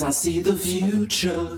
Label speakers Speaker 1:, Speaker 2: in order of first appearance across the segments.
Speaker 1: I see the future.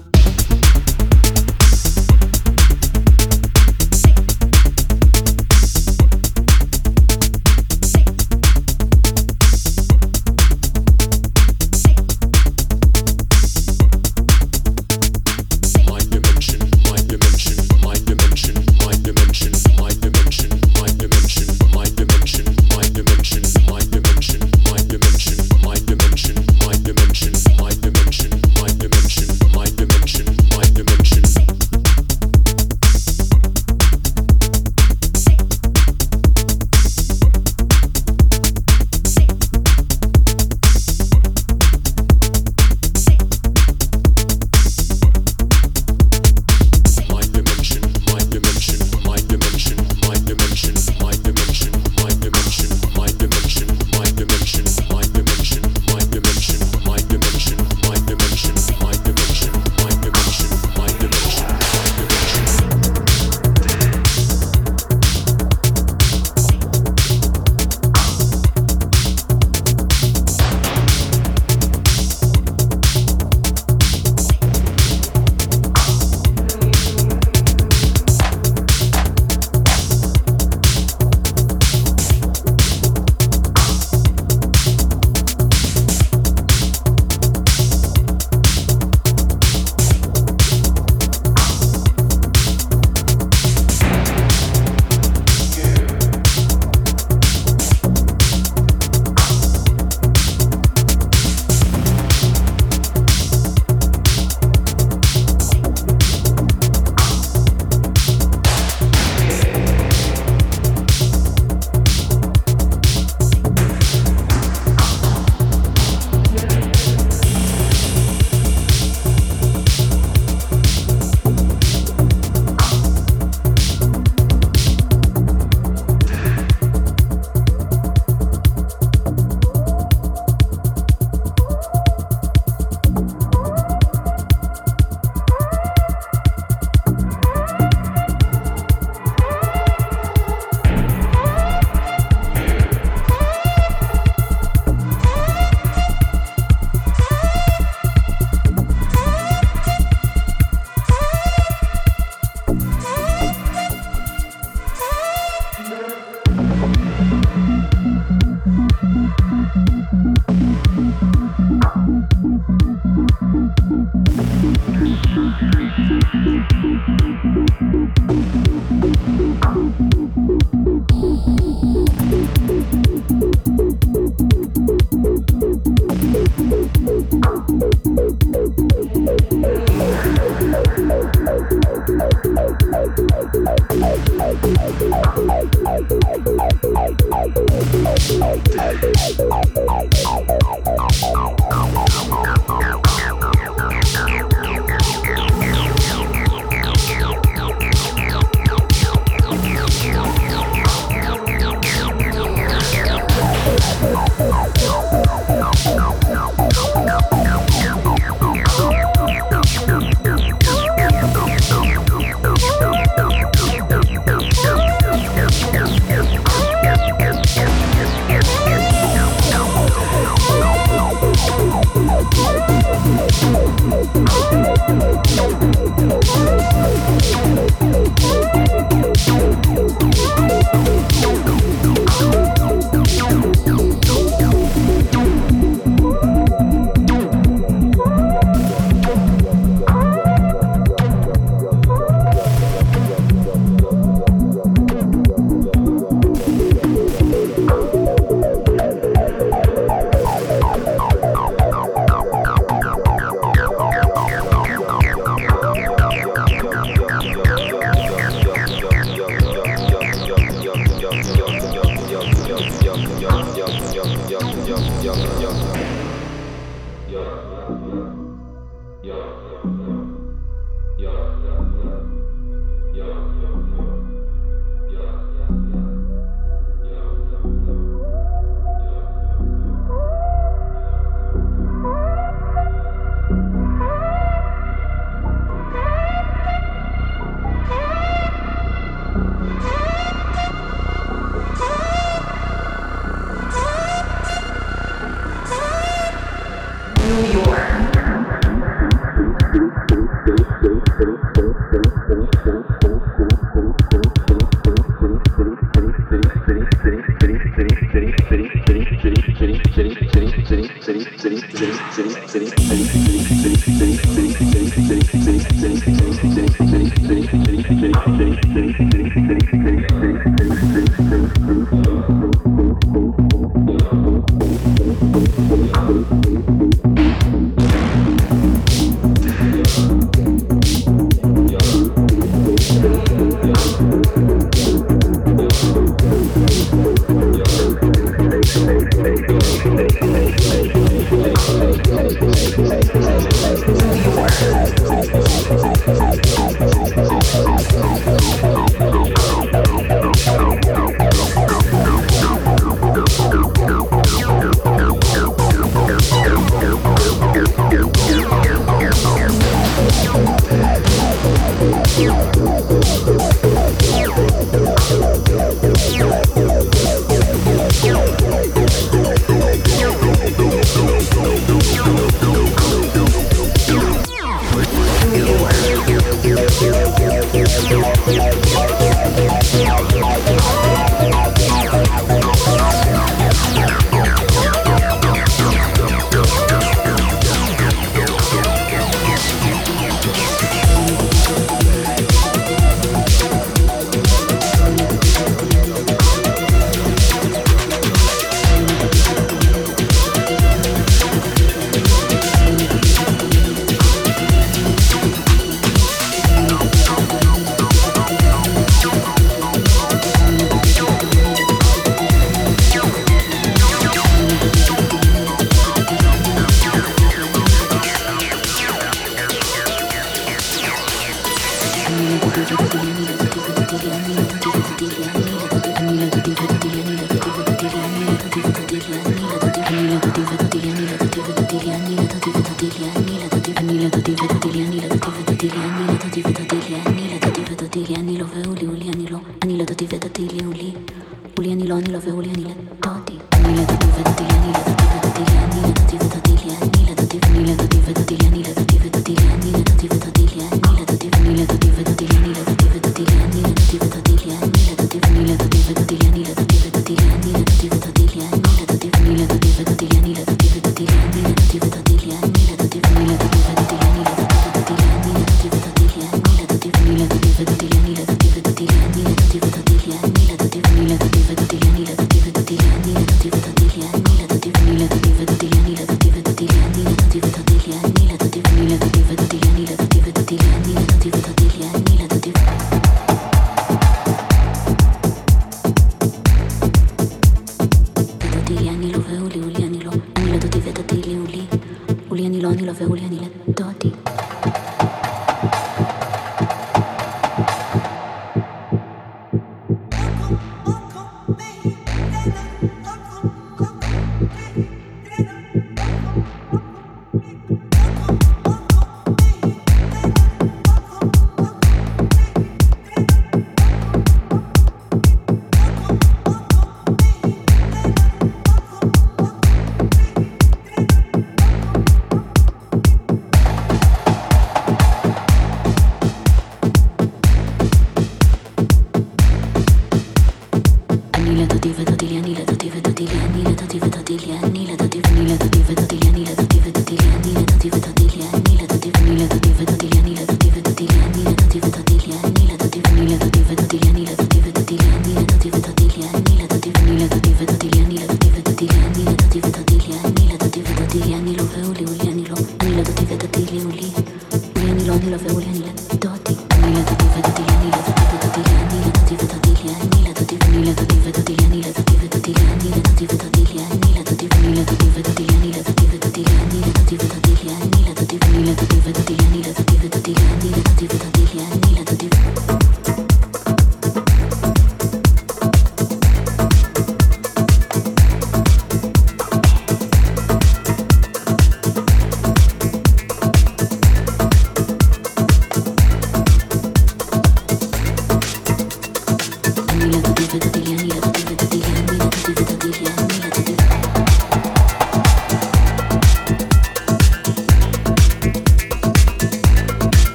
Speaker 1: Elon Love Julian